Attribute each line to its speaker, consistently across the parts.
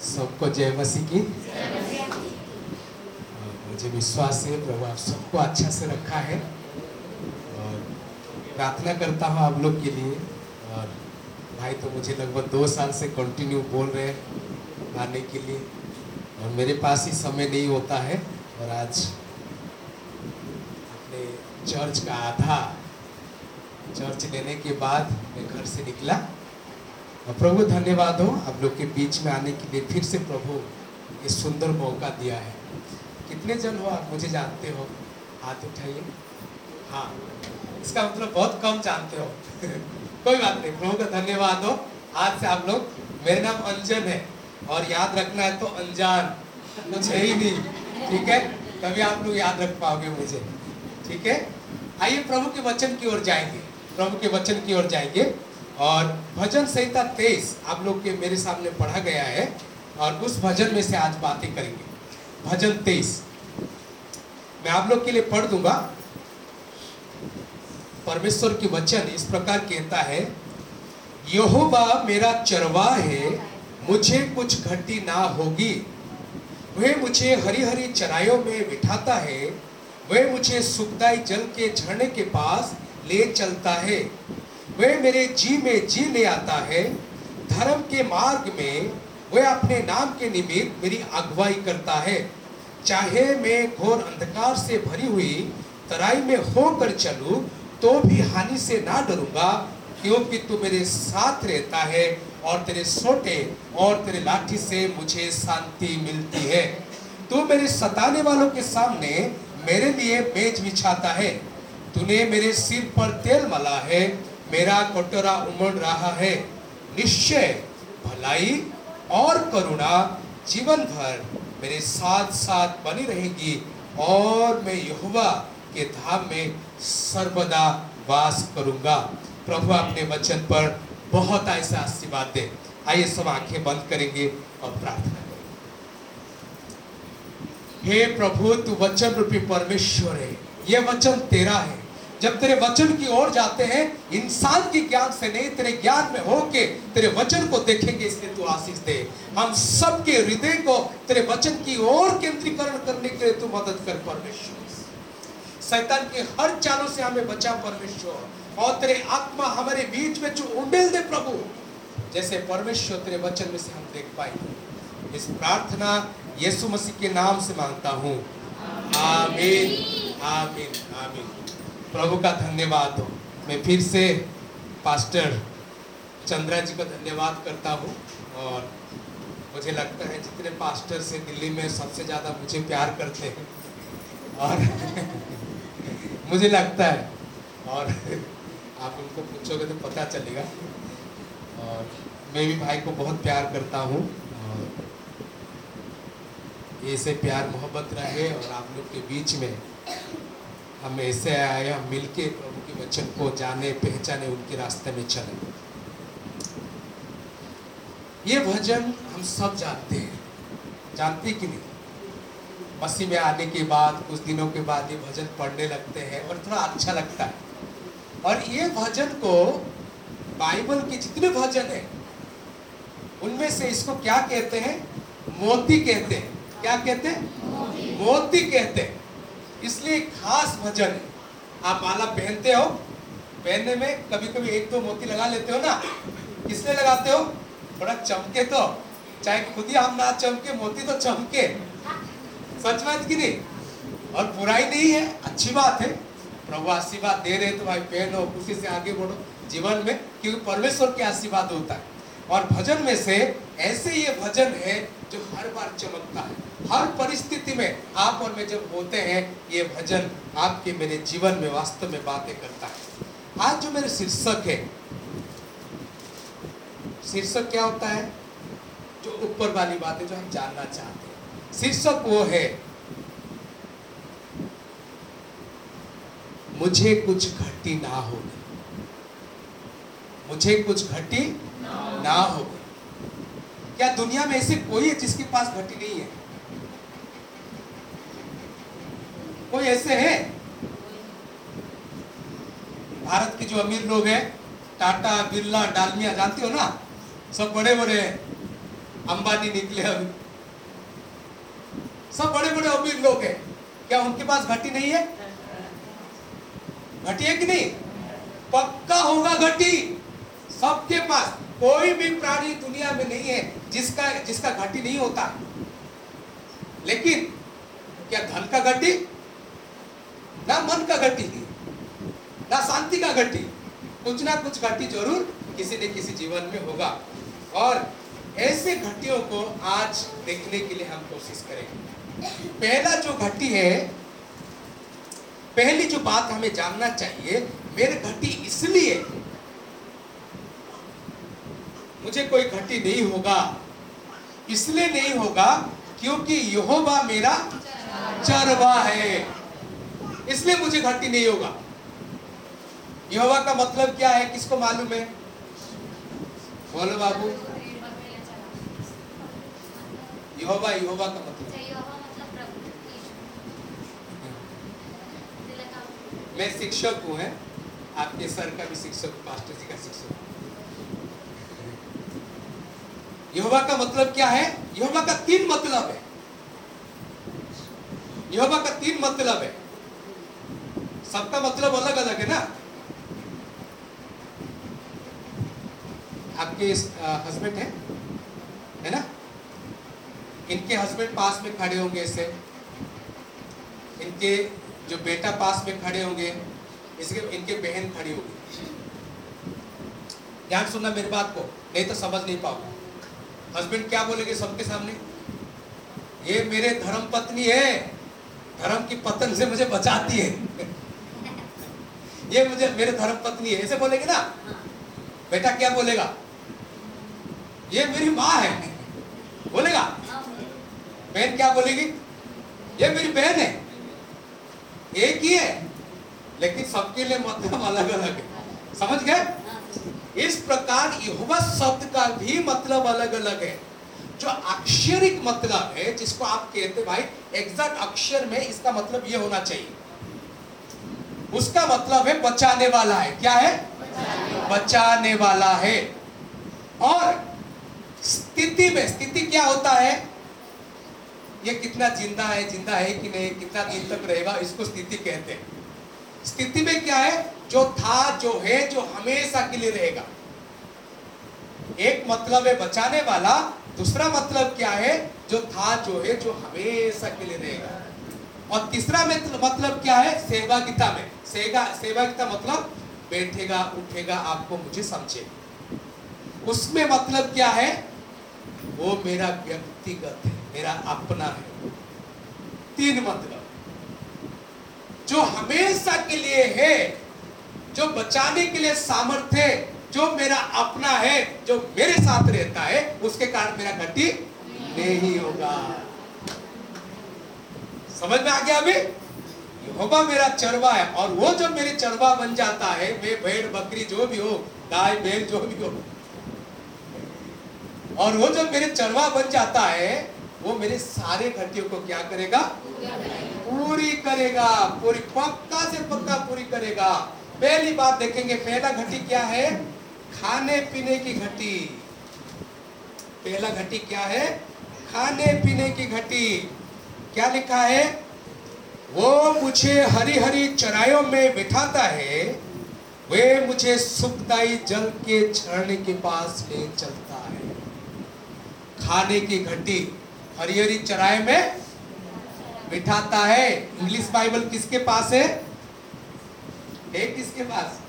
Speaker 1: सबको जय मसीह की। मुझे विश्वास है, प्रभु आप सबको अच्छा से रखा है। और प्रार्थना करता हूँ आप लोग के लिए। और भाई तो मुझे लगभग दो साल से कंटिन्यू बोल रहे हैं आने के लिए। और मेरे पास ही समय नहीं होता है। और आज अपने चर्च का आधा चर्च लेने के बाद मैं घर से निकला। और प्रभु, धन्यवाद हो, आप लोग के बीच में आने के लिए फिर से प्रभु ये सुंदर मौका दिया है। कितने जन हो आप मुझे जानते हो? हाथ उठाइए। हाँ इसका मतलब बहुत कम जानते हो। कोई बात नहीं, प्रभु का धन्यवाद हो। आज से आप लोग, मेरा नाम अंजन है। और याद रखना है तो अनजान कुछ है ही नहीं, ठीक है? तभी आप लोग याद रख पाओगे मुझे, ठीक है? आइए प्रभु के वचन की ओर जाएँगे। प्रभु के वचन की ओर जाएँगे। और भजन संहिता तेईस आप लोग के मेरे सामने पढ़ा गया है और उस भजन में से आज बातें करेंगे। भजन तेईस। मैं आप लोग के लिए पढ़ दूँगा। परमेश्वर की वचन इस प्रकार कहता है, यहोवा मेरा चरवा है, मुझे कुछ घटी ना होगी। वह मुझे हरी हरी चराइयों में बिठाता है, वह मुझे सुखदाई जल के झरने के पास ले चलता है। वह मेरे जी में जी ले आता है। धर्म के मार्ग में वह अपने नाम के निमित्त मेरी अगुवाई करता है। चाहे मैं घोर अंधकार से भरी हुई तराई में होकर चलूँ तो भी हानि से ना डरूँगा, क्योंकि तू मेरे साथ रहता है और तेरे सोटे और तेरे लाठी से मुझे शांति मिलती है। तू मेरे सताने वालों के सामने मेरे लिए मेज बिछाता है। तूने मेरे सिर पर तेल मला है, मेरा कटोरा उमड़ रहा है। निश्चय, भलाई और करुणा जीवन भर मेरे साथ साथ बनी रहेगी और मैं यहोवा के धाम में सर्वदा वास करूँगा। प्रभु अपने वचन पर बहुत ऐसा आशीर्वाद दे। आइए सब आँखें बंद करेंगे और प्रार्थना करेंगे हे प्रभु, तू वचन रूपी परमेश्वर है। यह वचन तेरा है। जब तेरे वचन की ओर जाते हैं, इंसान के ज्ञान से नहीं, तेरे ज्ञान में होके तेरे वचन को देखेंगे, इसलिए तू आशीष दे। हम सबके हृदय को तेरे वचन की ओर केंद्रीकरण करने के लिए तू मदद कर, परमेश्वर। शैतान के हर चालों से हमें बचा, परमेश्वर। और तेरे आत्मा हमारे बीच में जो उंडेल दे, प्रभु, जैसे परमेश्वर तेरे वचन में से हम देख पाए। इस प्रार्थना यीशु मसीह के नाम से माँगता हूँ। आमीन आमीन आमीन। प्रभु का धन्यवाद हो। मैं फिर से पास्टर चंद्रा जी का धन्यवाद करता हूँ और मुझे लगता है जितने पास्टर से दिल्ली में सबसे ज़्यादा मुझे प्यार करते हैं और मुझे लगता है और आप उनको पूछोगे तो पता चलेगा। और मैं भी भाई को बहुत प्यार करता हूँ और ऐसे प्यार मोहब्बत रहे और आप लोग के बीच में हम ऐसे आए, हम मिलके प्रभु के वचन को जाने, पहचाने, उनके रास्ते में चले। ये भजन हम सब जानते हैं। जानते कि नहीं? मसीह में आने के बाद, कुछ दिनों के बाद ये भजन पढ़ने लगते हैं और थोड़ा अच्छा लगता है। और ये भजन को बाइबल के जितने भजन है, उनमें से इसको क्या कहते हैं? मोती कहते हैं। क्या कहते हैं? मोती कहते हैं। इसलिए खास भजन है। आप माला पहनते हो, पहनने में कभी कभी एक दो मोती लगा लेते हो ना, किसने लगाते हो? थोड़ा चमके तो चाहे खुद ही हम ना चमके, मोती तो चमके। सच बात की नहीं? और बुराई नहीं है, अच्छी बात है। प्रभु आशीर्वाद दे रहे तो भाई पहनो, खुशी से आगे बढ़ो जीवन में, क्योंकि परमेश्वर के आशीर्वाद होता है। और भजन में से ऐसे ये भजन है जो हर बार चमकता है। हर परिस्थिति में आप और मैं जब होते हैं, ये भजन आपके मेरे जीवन में वास्तव में बातें करता है। आज जो मेरे शीर्षक है, शीर्षक क्या होता है? जो ऊपर वाली बातें जो हम जानना चाहते हैं। शीर्षक वो है, मुझे कुछ घटी ना हो मुझे कुछ घटी ना हो क्या दुनिया में ऐसे कोई है जिसके पास घटी नहीं है? कोई ऐसे है? भारत के जो अमीर लोग हैं, टाटा, बिरला, डालमिया, जानते हो ना? सब बड़े बड़े अंबानी निकले अभी। सब बड़े बड़े अमीर लोग हैं। क्या उनके पास घटी नहीं है? घटी है कि नहीं? पक्का होगा घटी। सबके पास कोई भी प्राणी दुनिया में नहीं है जिसका जिसका घटी नहीं होता। लेकिन क्या धन का घटी? ना मन का घटी, ना शांति का घटी, कुछ ना कुछ घटी ज़रूर किसी न किसी जीवन में होगा। और ऐसे घटियों को आज देखने के लिए हम कोशिश करेंगे। पहला जो घटी है, पहली जो बात हमें जानना चाहिए, मेरे घटी इसलिए, मुझे कोई घटी नहीं होगा। इसलिए नहीं होगा क्योंकि यहोवा मेरा चरवा है। इसलिए मुझे घटी नहीं होगा। यहोवा का मतलब क्या है? किसको मालूम है? बोलो बाबू। यहोवा यहोवा का मतलब। मैं शिक्षक हूँ है? आपके सर का भी शिक्षक पास्टर जी का शिक्षक यहोवा का मतलब क्या है? यहोवा का तीन मतलब है। यहोवा का तीन मतलब है। सबका मतलब अलग अलग है ना? आपके हस्बैंड है? है ना? इनके हस्बैंड पास में खड़े होंगे ऐसे। इनके जो बेटा पास में खड़े होंगे, इसके, इनके बहन खड़ी होगी। ध्यान सुनना मेरी बात को, नहीं तो समझ नहीं पाओगे हस्बैंड क्या बोलेंगे सबके सामने? ये मेरे धर्म पत्नी है। धर्म की पतन से मुझे बचाती है। ये मुझे, मेरे धर्म पत्नी है, ऐसे बोलेंगे ना? बेटा क्या बोलेगा? ये मेरी माँ है। बोलेगा? बहन क्या बोलेगी? ये मेरी बहन है। एक ही है। लेकिन सबके लिए मतलब अलग अलग है। समझ गए? इस प्रकार यहोवा शब्द का भी मतलब अलग अलग है। जो अक्षरिक मतलब है, जिसको आप कहते भाई एग्जैक्ट अक्षर में इसका मतलब ये होना चाहिए। उसका मतलब है बचाने वाला है। क्या है? बचाने वाला है। और स्थिति में, स्थिति क्या होता है? ये कितना ज़िंदा है ज़िंदा है कि नहीं, कितना दिन तक रहेगा, इसको स्थिति कहते हैं। स्थिति में क्या है? जो था, जो है, जो हमेशा के लिए रहेगा। एक मतलब है बचाने वाला, दूसरा मतलब क्या है? जो था, जो है, जो हमेशा के लिए रहेगा। और तीसरा मतलब क्या है? सेवा गीता में। सेवा सेवा गीता मतलब बैठेगा, उठेगा, आपको मुझे समझे। उसमें मतलब क्या है? वो मेरा व्यक्तिगत है, मेरा अपना है। तीन मतलब। जो हमेशा के लिए है, जो बचाने के लिए सामर्थ्य जो मेरा अपना है, जो मेरे साथ रहता है, उसके कारण मेरा गति नहीं होगा। समझ में आ गया अभी? यहोवा मेरा चरवा है, और वो जब मेरे चरवा बन जाता है, मैं भेड़, बकरी जो भी हो, गाय बैल जो भी हो, और वो जब मेरे चरवा बन जाता है, वो मेरे सारे घटियों को क्या करेगा? पूरी करेगा, पूरी पक्का से पक्का पूरी करेगा। पहली बात देखेंगे, पहला घटी क्या है? खाने पीने की घटी। पहला घटी क्या है? खाने पीने की घटी। क्या लिखा है? वो मुझे हरी हरी चरायों में बिठाता है। वे मुझे सुखदाई जल के झरने के पास ले चलता है। खाने की घटी हरी हरी चराय में बिठाता है। इंग्लिश बाइबल किसके पास है? है किसके पास?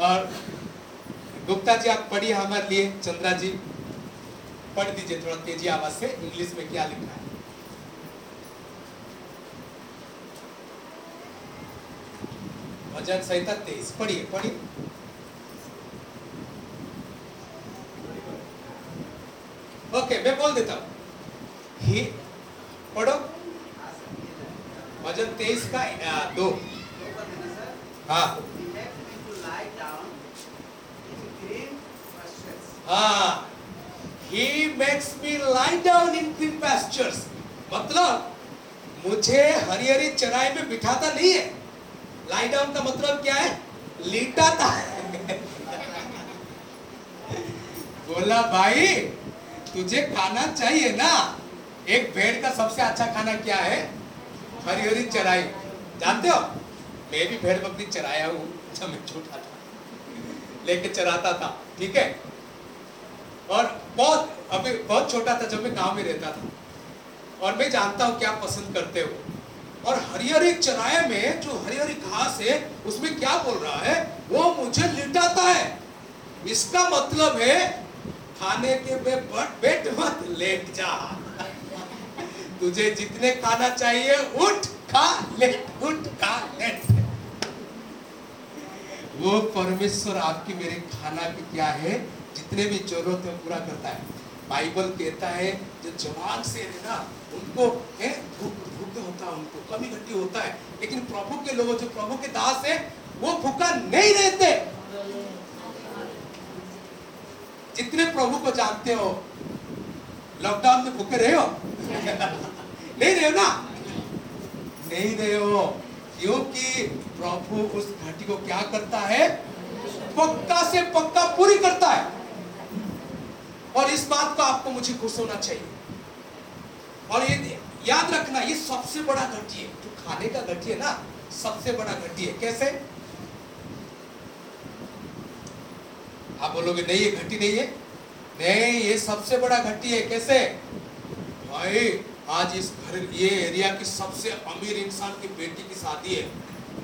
Speaker 1: और गुप्ता जी, आप पढ़िए हमारे लिए। चंद्रा जी, पढ़ दीजिए थोड़ा तेज़ी आवाज़ से। इंग्लिश में क्या लिखा है? भजन संहिता तेईस पढ़िए पढ़िए ओके मैं बोल देता हूँ ही पढ़ो भजन तेईस का आ, दो हाँ pastures. मतलब मुझे हरी हरी चराई में बिठाता नहीं है लाई डाउन का मतलब क्या है? लीटा था। बोला, भाई, तुझे खाना चाहिए ना? एक भेड़ का सबसे अच्छा खाना क्या है? हरी हरी चराई। जानते हो? मैं भी भेड़ बकरी चराया हूँ। जब मैं छोटा था। लेके चराता था। ठीक है? और बहुत, अभी बहुत छोटा था जब मैं गाँव में रहता था। और मैं जानता हूँ क्या पसंद करते हो। और हरी हरी चराए में जो हरी हरी घास है, उसमें क्या बोल रहा है? वो मुझे लिटाता है। इसका मतलब है, खाने के बे बैठ मत लेट जा। तुझे जितने खाना चाहिए, उठ, खा, लेट, उठ, खा, लेट। वो परमेश्वर आपकी मेरे खाना की क्या है? जितने भी ज़रूरत है पूरा करता है। बाइबल कहता है, जो जवान से है ना उनको भूख होता है उनको कभी घटी होता है। लेकिन प्रभु के लोग, जो प्रभु के दास है, वो भूखा नहीं रहते। जितने प्रभु को जानते हो लॉकडाउन में भूखे रहे हो? नहीं रहे हो ना? नहीं रहे हो। क्योंकि प्रभु उस घाटी को क्या करता है? पक्का से पक्का पूरी करता है। और इस बात को आपको मुझे खुश होना चाहिए। और ये याद रखना, ये सबसे बड़ा घटी है। जो खाने का घटी है ना, सबसे बड़ा घटी है। कैसे? आप बोलोगे, नहीं, ये घटी नहीं है। नहीं, ये सबसे बड़ा घटी है। कैसे? भाई, आज इस घर, ये एरिया की सबसे अमीर इंसान की बेटी की शादी है।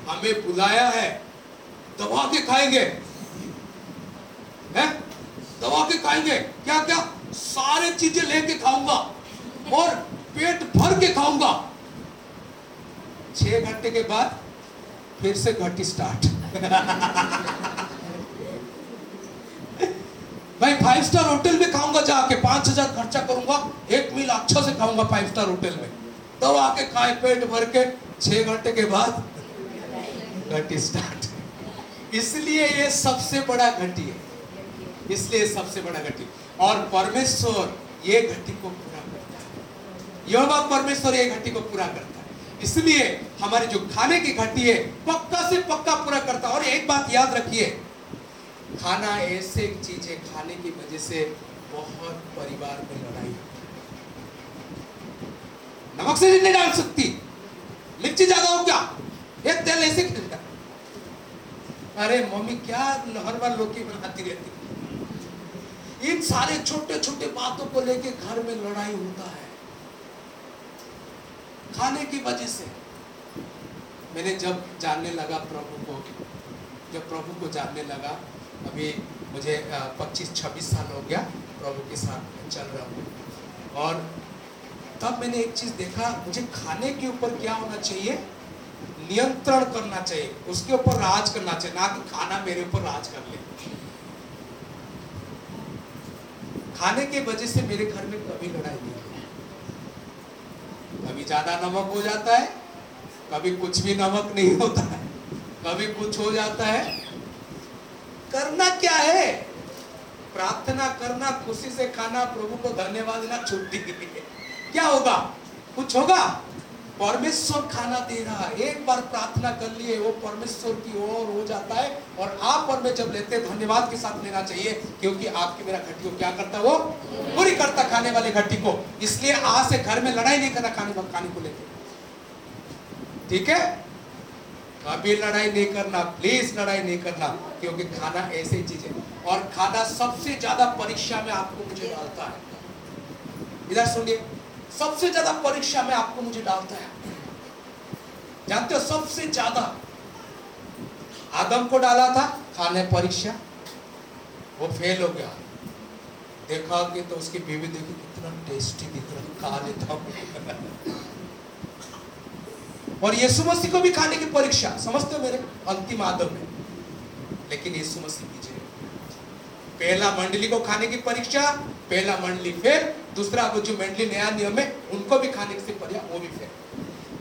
Speaker 1: हमें बुलाया है। दबा के खाएँगे। हैं? दबा के खाएँगे। क्या क्या सारे चीज़ें लेके खाऊँगा। और पेट भर के खाऊँगा। छह घंटे के बाद फिर से घटी स्टार्ट भाई फाइव स्टार होटल में खाऊँगा, जाके पाँच हज़ार खर्चा करूँगा, एक मील अच्छा से खाऊँगा फाइव स्टार होटल में। तो आके खाए पेट भर के छह घंटे के बाद घटी स्टार्ट इसलिए ये सबसे बड़ा घटी है। इसलिए सबसे बड़ा घटी। और परमेश्वर ये घटी को पूरा यहोवा परमेश्वर ये घटी को पूरा करता है। इसलिए हमारी जो खाने की घटी है, पक्का से पक्का पूरा करता है। और एक बात याद रखिए, खाना ऐसे चीज़ है, खाने की वजह से बहुत परिवार में लड़ाई नमक से नहीं डाल सकती। मिर्ची ज़्यादा हो क्या? ये तेल ऐसे खिलता अरे मम्मी, क्या हर बार लोकी बनाती रहती इन सारे छोटे छोटे बातों को लेके घर में लड़ाई होता है। खाने की वजह से मैंने जब जानने लगा प्रभु को, जब प्रभु को जानने लगा, अभी मुझे पच्चीस, छब्बीस साल हो गया प्रभु के साथ चल रहा हूँ। और तब मैंने एक चीज़ देखा, मुझे खाने के ऊपर क्या होना चाहिए? नियंत्रण करना चाहिए, उसके ऊपर राज करना चाहिए, ना कि खाना मेरे ऊपर राज कर ले। खाने के वजह से मेरे घर में कभी लड़ाई नहीं ज़्यादा नमक हो जाता है, कभी कुछ भी नमक नहीं होता है, कभी कुछ हो जाता है। करना क्या है? प्रार्थना करना, खुशी से खाना, प्रभु को धन्यवाद देना, छुट्टी। के लिए क्या होगा? कुछ होगा? परमेश्वर खाना दे रहा है। एक बार प्रार्थना कर लिए, वो परमेश्वर की ओर हो जाता है और आप और मैं जब लेते धन्यवाद के साथ लेना चाहिए, क्योंकि आपकी मेरा घटी को क्या करता वो? पूरी करता खाने वाले घटी को। इसलिए आज से घर में लड़ाई नहीं करना खाने खाने को लेकर ठीक है? कभी लड़ाई नहीं करना प्लीज़ लड़ाई नहीं करना, क्योंकि खाना ऐसी चीज़ है। और खाना सबसे ज़्यादा परीक्षा में आपको मुझे डालता है। इधर सुनिए। सबसे ज़्यादा परीक्षा में आपको मुझे डालता है। जानते हो सबसे ज़्यादा आदम को डाला था खाने परीक्षा? वो फेल हो गया। देखा कि तो उसकी बीवी देखी कितना टेस्टी दिख रहा खा लेता हूँ और यीशु मसीह को भी खाने की परीक्षा, समझते हो मेरे? अंतिम आदम में लेकिन यीशु मसीह विजय पहला मंडली को खाने की परीक्षा, पहला मंडली फेल दूसरा, वो जो मंडली नया नियम है, उनको भी खाने की परीक्षा वो भी फेल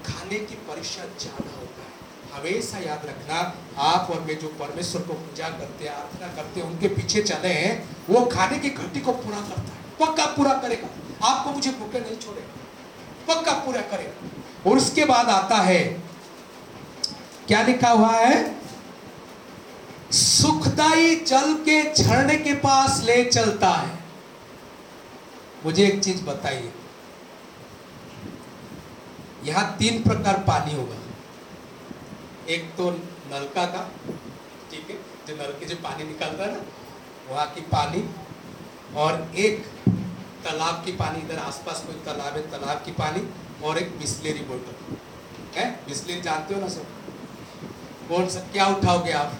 Speaker 1: खाने की परीक्षा ज़्यादा होता है। हमेशा याद रखना, आप और मैं जो परमेश्वर को पूजा करते हैं, आराधना करते हैं, उनके पीछे चले हैं, वो खाने की घटी को पूरा करता है। पक्का पूरा करेगा। आपको मुझे भूखे नहीं छोड़ेगा। पक्का पूरा करेगा। और उसके बाद आता है, क्या लिखा हुआ है? सुखदाई जल के झरने के पास ले चलता है। मुझे एक चीज़ बताइए। यहाँ तीन प्रकार पानी होगा। एक तो नलका का, ठीक है, जो नलके से पानी निकलता है ना, वहाँ की पानी, और एक तालाब की पानी, इधर आसपास कोई तालाब है, तालाब की पानी, और एक बिस्लेरी बोतल। है? बिस्लेरी जानते हो ना सब? कौन सा, क्या उठाओगे आप?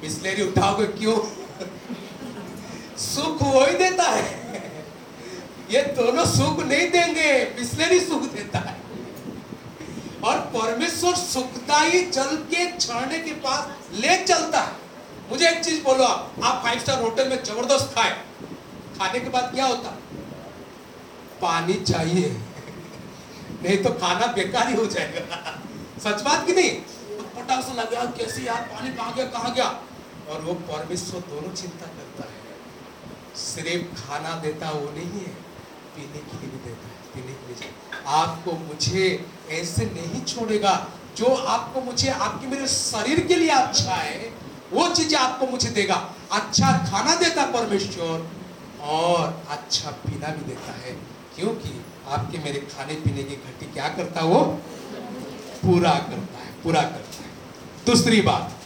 Speaker 1: बिस्लेरी उठाओगे क्यों? सुख वो ही देता है। ये दोनों सुख नहीं देंगे बिस्लेरी सुख देता है। और परमेश्वर सुखदाई जल के छाने के पास ले चलता है। मुझे एक चीज़ बोलो आप आप फाइव स्टार होटल में ज़बरदस्त खाए। खाने के बाद क्या होता? पानी चाहिए। नहीं तो खाना बेकार ही हो जाएगा। सच बात की नहीं? तो पटाख से लगा, कैसे यार, पानी कहा गया कहा गया? और वो परमेश्वर दोनों चिंता करता है। सिर्फ़ खाना देता वो नहीं है। पीने के लिए देता है, पीने के लिए आपको मुझे ऐसे नहीं छोड़ेगा जो आपको मुझे, आपके मेरे शरीर के लिए अच्छा है वो चीज़ें आपको मुझे देगा। अच्छा खाना देता परमेश्वर और अच्छा पीना भी देता है, क्योंकि आपके मेरे खाने पीने की घटी क्या करता वो? पूरा करता है, पूरा करता है। दूसरी बात,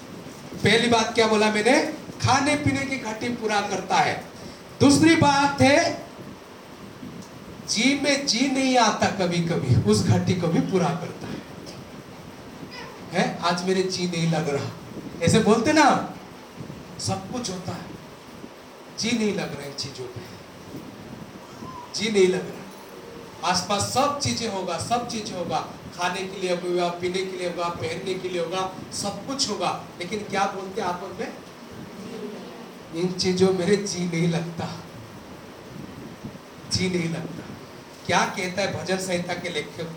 Speaker 1: पहली बात क्या बोला मैंने? खाने पीने की घटी पूरा करता है। दूसरी बात है जी में जी नहीं आता कभी कभी, उस घटी को भी पूरा करता है। है? आज मेरे जी नहीं लग रहा। ऐसे बोलते ना, सब कुछ होता है। जी नहीं लग रहा है चीज़ों पे। जी नहीं लग रहा। आसपास सब चीज़ें होगा, सब चीज़ें होगा। खाने के लिए होगा, पीने के लिए होगा, पहनने के लिए होगा, सब कुछ होगा। लेकिन क्या बोलते आप में? इन चीज़ों मेरे जी नहीं लगता। जी नहीं लगता। क्या कहता है भजन संहिता के लेखक?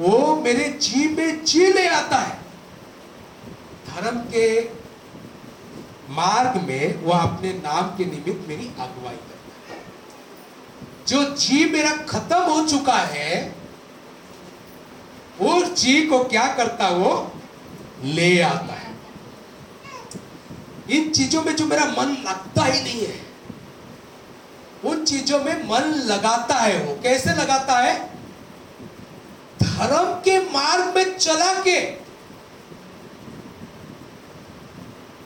Speaker 1: वो मेरे जी में जी ले आता है। धर्म के मार्ग में वो अपने नाम के निमित्त मेरी अगुवाई करता है। जो जी मेरा खत्म हो चुका है, उस जी को क्या करता वो? ले आता है। इन चीज़ों में जो मेरा मन लगता ही नहीं है। उन चीज़ों में मन लगाता है वो। कैसे लगाता है? धर्म के मार्ग में चला के।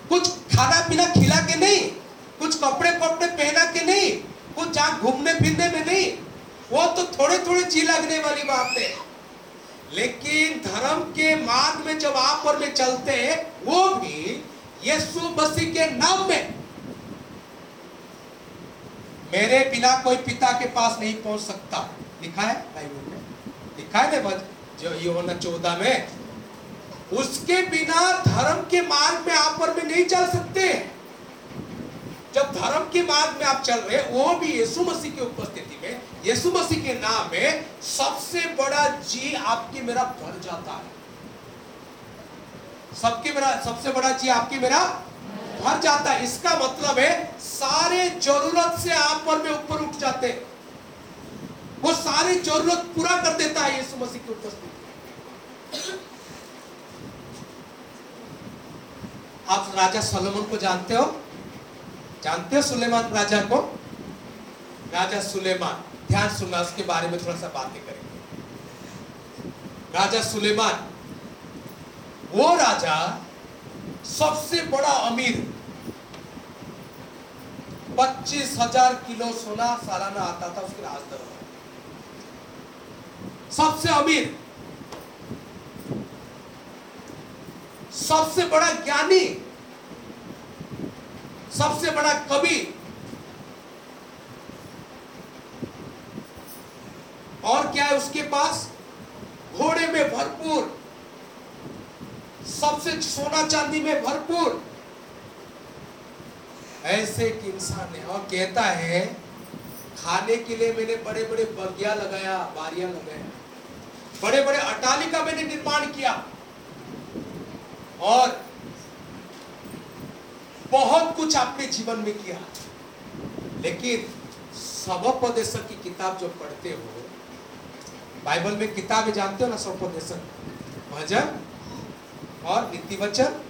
Speaker 1: कुछ खाना पीना खिला के नहीं, कुछ कपड़े कपड़े पहना के नहीं, कुछ जहाँ घूमने फिरने में नहीं, वो तो थोड़े थोड़े जी लगने वाली बात है। लेकिन धर्म के मार्ग में जब आप और में चलते हैं, वो भी यीशु मसीह के नाम में। मेरे बिना कोई पिता के पास नहीं पहुँच सकता। लिखा है बाइबल में। लिखा है ना जो योना चौदह में, उसके बिना धर्म के मार्ग में आप पर में नहीं चल सकते। जब धर्म के मार्ग में आप चल रहे वो भी यीशु मसीह की उपस्थिति में, यीशु मसीह के नाम में सबसे बड़ा जी आपकी मेरा भर जाता है। सबके मेरा, सबसे बड़ा जी आपकी मेरा भर जाता है। इसका मतलब है, सारे ज़रूरत से आप पर में ऊपर उठ जाते वो सारी ज़रूरत पूरा कर देता है यीशु मसीह की उपस्थिति। आप राजा सोलोमन को जानते हो? जानते हो सुलेमान राजा को? राजा सुलेमान, ध्यान सुनना, उसके बारे में थोड़ा सा बातें करेंगे। राजा सुलेमान, वो राजा सबसे बड़ा अमीर। पच्चीस हज़ार किलो सोना सालाना आता था उसके दरबार सबसे अमीर। सबसे बड़ा ज्ञानी। सबसे बड़ा कवि। और क्या है उसके पास? घोड़े में भरपूर। सबसे सोना चांदी में भरपूर। ऐसे एक इंसान है और कहता है, खाने के लिए मैंने बड़े बड़े बगिया लगाया, बारियाँ लगाया बड़े बड़े अटालिका मैंने निर्माण किया। और बहुत कुछ आपने जीवन में किया। लेकिन सबोपदेशक की किताब जो पढ़ते हो, बाइबल में किताबें जानते हो ना सबोपदेशक भजन? और नीति वचन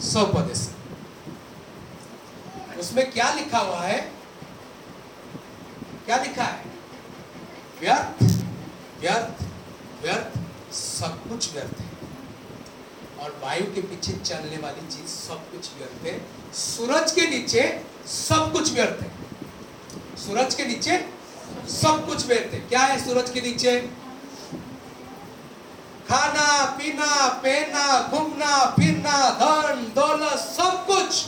Speaker 1: स्वपदेश उसमें क्या लिखा हुआ है? क्या लिखा है? व्यर्थ व्यर्थ व्यर्थ, सब कुछ व्यर्थ है। और वायु के पीछे चलने वाली चीज़ सब कुछ व्यर्थ है। सूरज के नीचे सब कुछ व्यर्थ है। सूरज के नीचे सब कुछ व्यर्थ है। क्या है सूरज के नीचे? पीना, पहना, घूमना, फिरना, धन, दौलत, सब कुछ।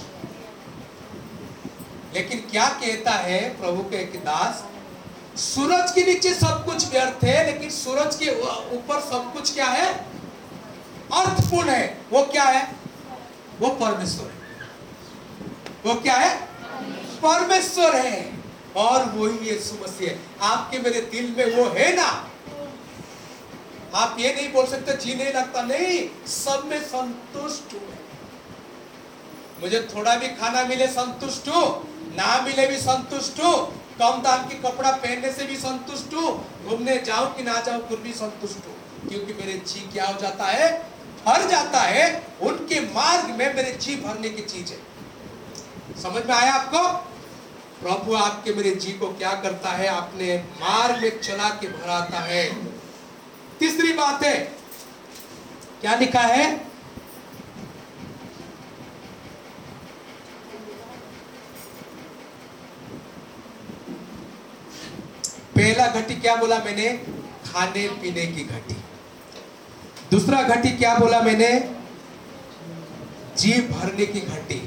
Speaker 1: लेकिन क्या कहता है प्रभु के एक दास, सूरज के नीचे सब कुछ व्यर्थ है, लेकिन सूरज के ऊपर सब कुछ क्या है? अर्थपूर्ण है। वो क्या है? वो परमेश्वर है। वो क्या है? परमेश्वर है। और वही यीशु मसीह है। आपके मेरे दिल में वो है ना? आप ये नहीं बोल सकते जी नहीं लगता। नहीं, सब में संतुष्ट हूँ। मुझे थोड़ा भी खाना मिले, संतुष्ट हूँ। ना मिले भी संतुष्ट हूँ। कम दाम की कपड़ा पहनने से भी संतुष्ट हूँ। घूमने जाऊँ कि ना जाऊँ, फिर भी संतुष्ट हूँ। क्योंकि मेरे जी क्या हो जाता है, भर जाता है। उनके मार्ग में मेरे जी भरने की चीज़ है। समझ में आया आपको? प्रभु आपके मेरे जी को क्या करता है अपने मार्ग में चला के भराता है। तीसरी बात है। क्या लिखा है? पहला घटी क्या बोला मैंने? खाने पीने की घटी। दूसरा घटी क्या बोला मैंने? जी भरने की घटी।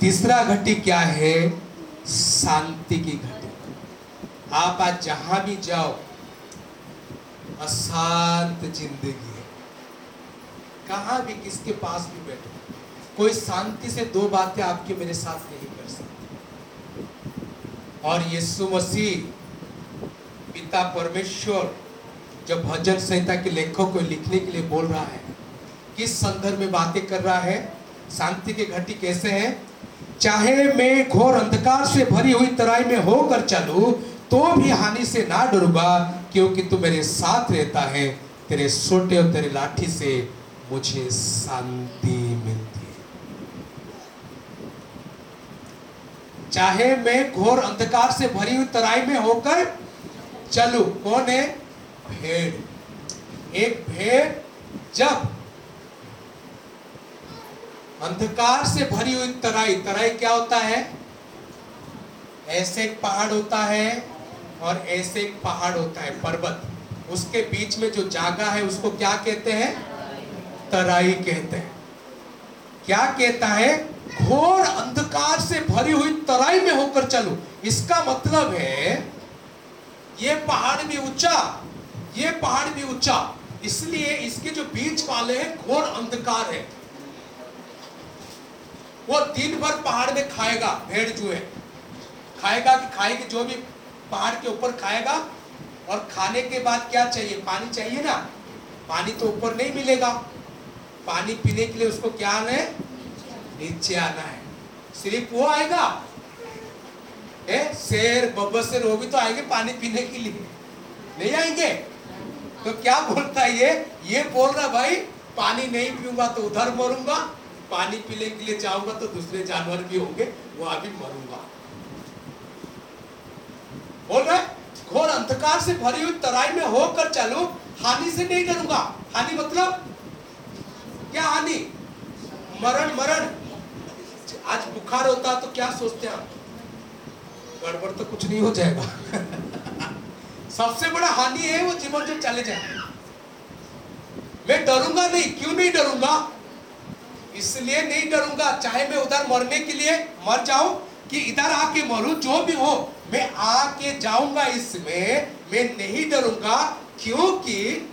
Speaker 1: तीसरा घटी क्या है? शांति की घटी। आप आज जहाँ भी जाओ अशांत ज़िंदगी है। कहा भी किसके पास भी बैठो। कोई शांति से दो बातें आपके मेरे साथ नहीं कर सकते। और यीशु मसीह, पिता परमेश्वर, जब भजन संहिता के लेखक को लिखने के लिए बोल रहा है, किस संदर्भ में बातें कर रहा है, शांति की घटी कैसे है, चाहे मैं घोर अंधकार से भरी हुई तराई में होकर चलू तो भी हानि से ना डरूँगा क्योंकि तू मेरे साथ रहता है, तेरे सोटे और तेरे लाठी से मुझे शांति मिलती है। चाहे मैं घोर अंधकार से भरी हुई तराई में होकर चलू, कौन है? भेड़। एक भेड़ जब अंधकार से भरी हुई तराई तराई क्या होता है? ऐसे एक पहाड़ होता है और ऐसे एक पहाड़ होता है, पर्वत। उसके बीच में जो जागा है, उसको क्या कहते हैं? तराई कहते हैं। क्या कहता है? घोर अंधकार से भरी हुई तराई में होकर चलो। इसका मतलब है, ये पहाड़ भी ऊँचा, ये पहाड़ भी ऊँचा। इसलिए इसके जो बीच वाले हैं, घोर अंधकार है। वो दिन भर पहाड़ में खाएगा, भेड़ जो है। खाएगा कि खाएगी, जो भी पहाड़ के ऊपर खाएगा और खाने के बाद क्या चाहिए? पानी चाहिए ना? पानी तो ऊपर नहीं मिलेगा। पानी पीने के लिए उसको क्या आना है? नीचे आना है। सिर्फ़ वो आएगा। ए, शेर, बब्बर वो भी तो आएँगे पानी पीने के लिए। नहीं आएँगे? तो क्या बोलता है ये? ये बोल रहा भाई, पानी नहीं पीऊँगा तो उधर मरूँगा। पानी पीने के लिए जाऊँगा तो दूसरे जानवर भी होंगे वहाँ भी मरूँगा। बोल रहे घोर अंधकार से भरी हुई तराई में होकर चलो, हानि से नहीं डरूँगा। हानि मतलब? क्या हानि? मरण मरण। आज बुखार होता तो क्या सोचते हैं गड़बड़ तो कुछ नहीं हो जाएगा। सबसे बड़ा हानि है वो जीवन जो चले जाए। मैं डरूँगा नहीं, क्यों नहीं डरूँगा? इसलिए नहीं डरूँगा। चाहे मैं उधर मरने के लिए मर जाऊँ कि इधर आके मरू, जो भी हो, मैं आके जाऊँगा इसमें, मैं नहीं डरूँगा, क्योंकि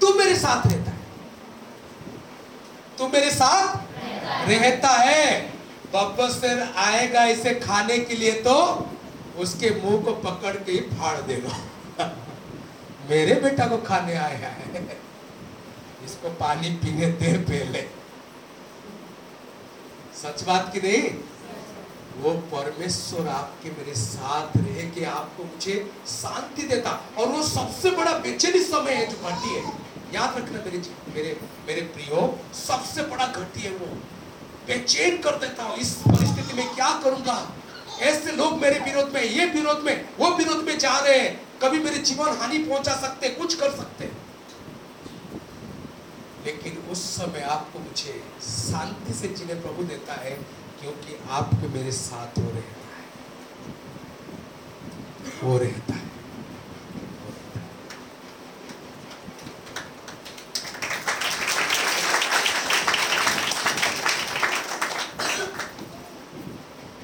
Speaker 1: तू मेरे साथ रहता है। तू मेरे साथ रहता है। बब्बर आएगा इसे खाने के लिए तो उसके मुँह को पकड़ के ही फाड़ देगा। मेरे बेटा को खाने आया है। इसको पानी पीने दे पहले। सच बात की नहीं? वो परमेश्वर आपके मेरे साथ रह के आपको मुझे शांति देता। और वो सबसे बड़ा बेचैनी समय है, जो घटी है। याद रखना मेरे मेरे मेरे प्रियो, सबसे बड़ा घटी है वो। बेचैन कर देता हूँ। इस परिस्थिति में क्या करूँगा? ऐसे लोग मेरे विरोध में, ये विरोध में, वो विरोध में जा रहे हैं। कभी मेरे जीवन हानि पहुँचा सकते, कुछ कर सकते। लेकिन उस समय आपको मुझे शांति से जीने प्रभु देता है। क्योंकि आपके मेरे साथ हो रहता है। वो रहता है।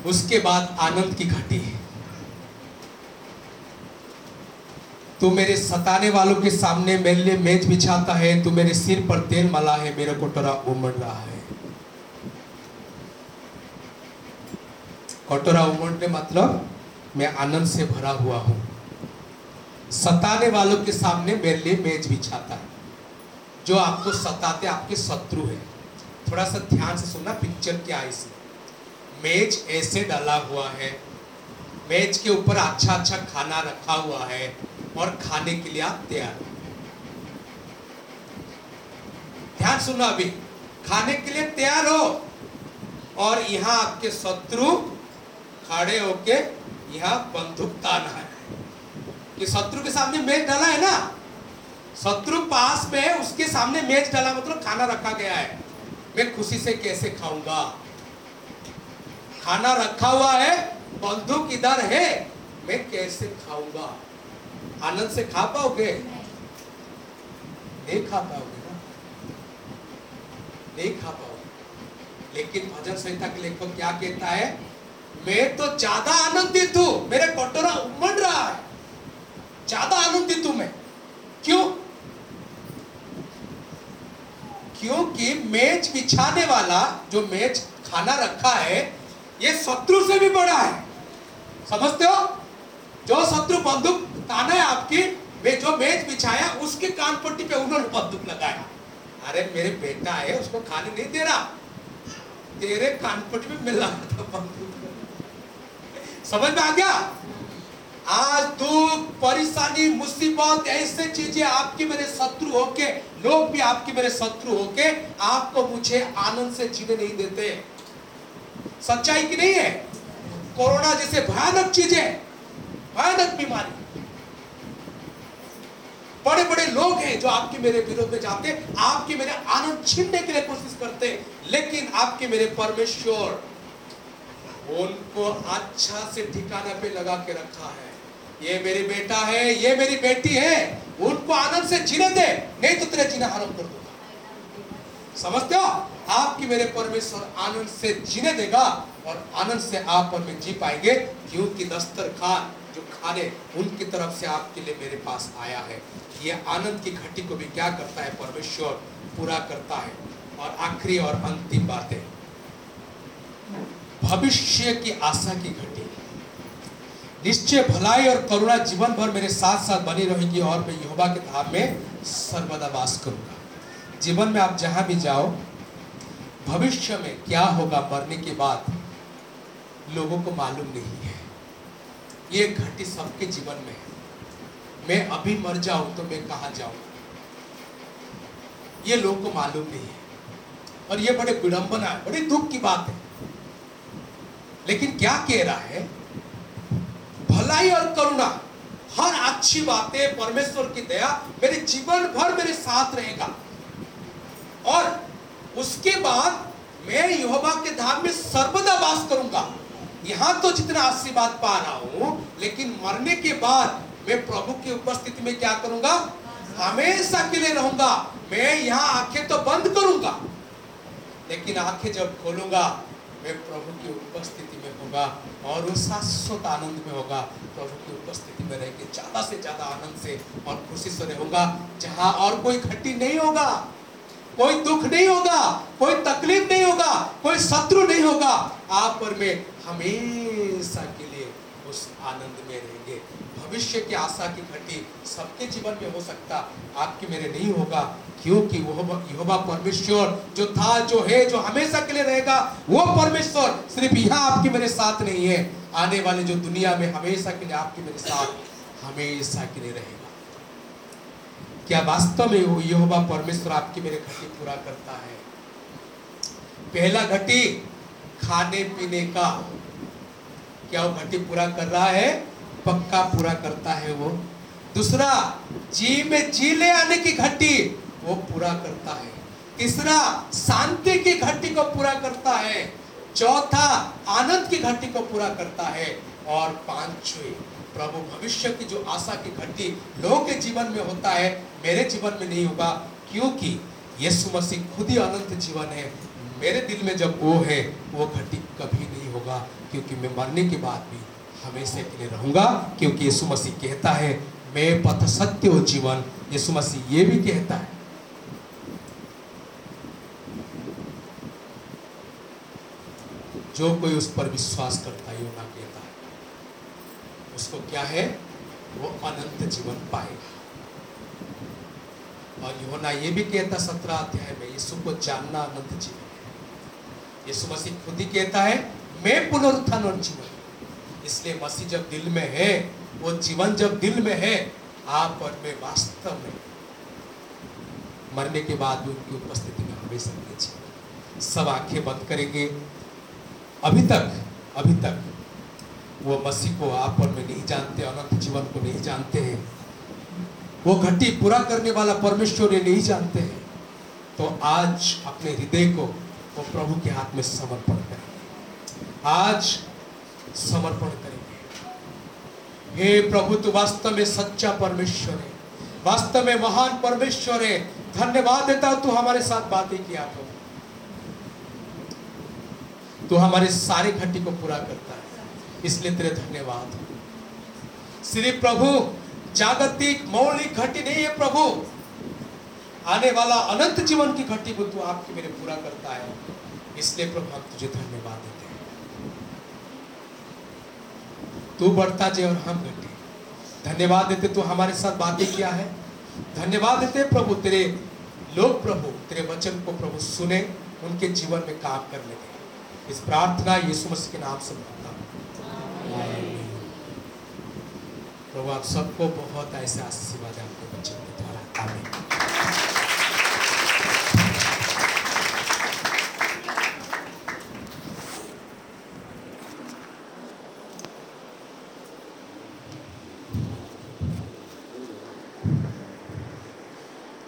Speaker 1: उसके बाद आनंद की घटी। है तू मेरे सताने वालों के सामने मेरे लिए मेज बिछाता है, तू मेरे सिर पर तेल मला है, मेरे कोटरा उमड़ रहा है। कोटरा उमड़ने मतलब मैं आनंद से भरा हुआ हूँ। सताने वालों के सामने मेरे लिए मेज बिछाता है। जो आपको सताते आपके शत्रु है। थोड़ा सा ध्यान से सुनना पिक्चर क्या है इसमें? मेज ऐसे डाला हुआ है। मेज के ऊपर अच्छा अच्छा खाना रखा हुआ है और खाने के लिए आप तैयार ध्यान सुनो अभी। खाने के लिए तैयार हो और यहाँ आपके शत्रु खड़े होके यहाँ बंदूक ताना है। कि शत्रु के सामने मेज डाला है ना? शत्रु पास में उसके सामने मेज डाला मतलब खाना रखा गया है। मैं खुशी से कैसे खाऊँगा? खाना रखा हुआ है बंदूक इधर है, मैं कैसे खाऊँगा? आनंद से खा पाओगे? नहीं खा पाओगे ना? नहीं खा पाओगे। लेकिन भजन संहिता के लेखक क्या कहता है? मैं तो ज़्यादा आनंदित हूँ। मेरे कटोरा उमड़ रहा है। ज़्यादा आनंदित हूँ मैं। क्यों? क्योंकि मेज बिछाने वाला, जो मेज खाना रखा है, ये शत्रु से भी बड़ा है। समझते हो? जो शत्रु बंदूक ताना है आपकी, वे जो मेज बिछाया, उसके कान पट्टी पे उन्होंने बंदूक लगाया। अरे, मेरे बेटा है, उसको खाने नहीं दे रहा। तेरे कान पट्टी में मिला था बंदूक। समझ में आ गया? आज दुख परेशानी, मुसीबत, ऐसे चीज़ें आपके मेरे शत्रु होके, लोग भी आपके मेरे शत्रु होके आपको मुझे आनंद से जीने नहीं देते। सच्चाई की नहीं है? कोरोना जैसे भयानक चीज़ें, भयानक बीमारी। बड़े बड़े लोग हैं जो आपके मेरे विरोध में जाते, आपके मेरे आनंद छीनने के लिए कोशिश करते, लेकिन आपके मेरे परमेश्वर उनको अच्छा से ठिकाना पे लगा के रखा है। ये मेरी बेटा है, ये मेरी बेटी है, उनको आनंद से जीने दे, नहीं तो तेरे जीना हराम कर दूँगा। समझते हो? आपकी मेरे परमेश्वर आनंद से जीने देगा और आनंद से आप और मैं जी पाएँगे क्योंकि दस्तर खान जो खाने उनकी तरफ़ से आपके लिए मेरे पास आया है। ये आनंद की घटी को भी क्या करता है? परमेश्वर पूरा करता है। और आखिरी और अंतिम बातें। भविष्य की आशा की घटी। निश्चय भलाई और करुणा जीवन भर मेरे साथ साथ बनी रहेगी और मैं यहोवा के धाम में सर्वदा वास करूँगा। जीवन में आप जहाँ भी जाओ, भविष्य में क्या होगा मरने के बाद लोगों को मालूम नहीं है। ये घटी सबके जीवन में है। मैं अभी मर जाऊँ तो मैं कहा जाऊँ? ये लोगों को मालूम नहीं है। और ये बड़े विडंबना है, बड़ी दुख की बात है। लेकिन क्या कह रहा है? भलाई और करुणा, हर अच्छी बातें परमेश्वर की दया मेरे जीवन भर मेरे साथ रहेगा। और उसके बाद मैं यहोवा के धाम में सर्वदा वास करूँगा। यहाँ तो जितना आशीर्वाद पा रहा हूँ, लेकिन मरने के बाद मैं प्रभु की उपस्थिति में क्या करूँगा? हमेशा के लिए रहूँगा। मैं यहाँ आँखें तो बंद करूँगा, लेकिन आँखें जब खोलूँगा मैं प्रभु की उपस्थिति में होगा और वो शाश्वत आनंद में होगा। प्रभु की उपस्थिति में रह के ज़्यादा से ज़्यादा आनंद से और खुशी से रहूँगा। जहाँ और कोई खट्टी नहीं होगा, कोई दुख नहीं होगा, कोई तकलीफ़ नहीं होगा, कोई शत्रु नहीं होगा, आप पर मैं हमेशा के लिए उस आनंद में रहेंगे भविष्य की आशा की घटी सबके जीवन में हो सकता, आपके मेरे नहीं होगा, क्योंकि वो यहोवा परमेश्वर जो था, जो है, जो हमेशा के लिए रहेगा, वो परमेश्वर सिर्फ़ यहाँ आपके मेरे साथ नहीं है। आने वाले जो दुनिया में हमेशा के लिए आपके मेरे साथ हमेशा के लिए रहेगा। क्या वास्तव में वो यहोवा परमेश्वर आपकी मेरे घटी पूरा करता है? पहला घटी खाने पीने का। क्या वो घटी पूरा कर रहा है? पक्का पूरा करता है वो। दूसरा, जी में जी ले आने की घटी, वो पूरा करता है। तीसरा, शांति की घटी को पूरा करता है। चौथा, आनंद की घटी को पूरा करता है। और पांचवी, प्रभु भविष्य की जो आशा की घटी लोगों के जीवन में होता है, मेरे जीवन में नहीं होगा, क्योंकि यीशु मसीह खुद ही अनंत जीवन है। मेरे दिल में जब वो है, वो घटी कभी नहीं होगा, क्योंकि मैं मरने के बाद भी हमेशा के लिए रहूँगा, क्योंकि यीशु मसीह कहता है, मैं पथ सत्य और जीवन। यीशु मसीह ये भी कहता है। जो कोई उस पर विश्वास करता है, योना कहता है, उसको क्या है? वो अनंत जीवन पाएगा। और योना ये भी कहता, सत्रह अध्याय में यीशु को जानना अनंत जीवन है। यीशु मसीह खुद ही कहता है, मैं पुनरुत्थान और जीवन इसलिए मसीह जब दिल में है, वो जीवन जब दिल में है, आप और मैं वास्तव में मरने के बाद भी उनकी उपस्थिति में हमेशा लीजिए सब आँखें बंद करेंगे। अभी तक अभी तक वो मसीह को आप और मैं नहीं जानते, अनंत जीवन को नहीं जानते हैं। वो घटी पूरा करने वाला परमेश्वर ये नहीं जानते हैं। तो आज अपने हृदय को वो प्रभु के हाथ में समर्पण करेंगे आज समर्पण करेंगे। हे प्रभु, तू वास्तव में सच्चा परमेश्वर है। वास्तव में महान परमेश्वर है। धन्यवाद देता तू हमारे साथ बातें किया तो। तू हमारे सारे घटी को पूरा करता है। इसलिए तेरे धन्यवाद। श्री प्रभु, जागतिक मौलिक घटी नहीं है प्रभु। आने वाला अनंत जीवन की घटी को तू आपके मेरे पूरा करता है। इसलिए प्रभु, हम तुझे धन्यवाद हैं। तू बढ़ता जे और हम घटे। धन्यवाद देते तू हमारे साथ बातें किया है। धन्यवाद देते प्रभु तेरे लोग प्रभु तेरे वचन को प्रभु सुने उनके जीवन में काम कर दे। इस प्रार्थना यीशु मसीह के नाम से माँगता हूँ। प्रभु आप सबको बहुत ऐसे आशीर्वाद आपके वचन के द्वारा। आमीन।